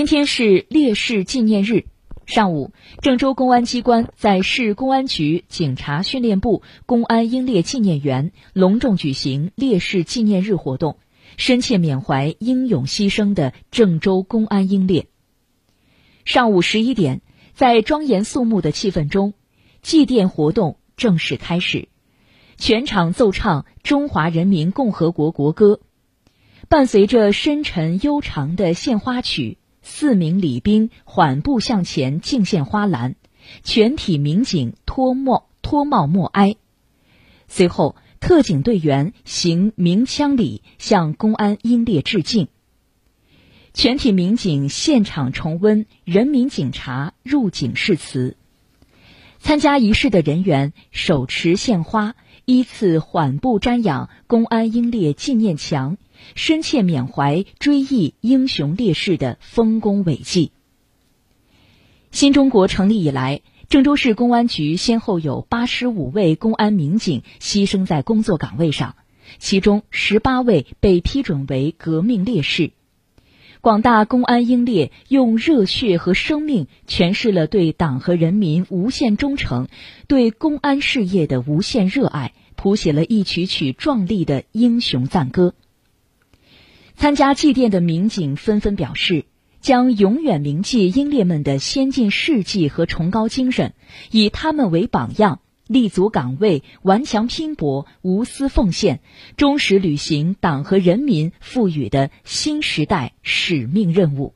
今天是烈士纪念日。上午，郑州公安机关在市公安局警察训练部公安英烈纪念园隆重举行烈士纪念日活动，深切缅怀英勇牺牲的郑州公安英烈。上午十一点，在庄严肃穆的气氛中，祭奠活动正式开始，全场奏唱《中华人民共和国国歌》，伴随着深沉悠长的献花曲。四名礼兵缓步向前敬献花篮，全体民警脱帽脱帽默哀。随后，特警队员行鸣枪礼，向公安英烈致敬。全体民警现场重温人民警察入警誓词。参加仪式的人员手持献花，依次缓步瞻仰公安英烈纪念墙。深切缅怀追忆英雄烈士的丰功伟绩。新中国成立以来，郑州市公安局先后有八十五位公安民警牺牲在工作岗位上，其中十八位被批准为革命烈士。广大公安英烈用热血和生命诠释了对党和人民无限忠诚、对公安事业的无限热爱，谱写了一曲曲壮丽的英雄赞歌。参加祭奠的民警纷纷表示，将永远铭记英烈们的先进事迹和崇高精神，以他们为榜样，立足岗位，顽强拼搏，无私奉献，忠实履行党和人民赋予的新时代使命任务。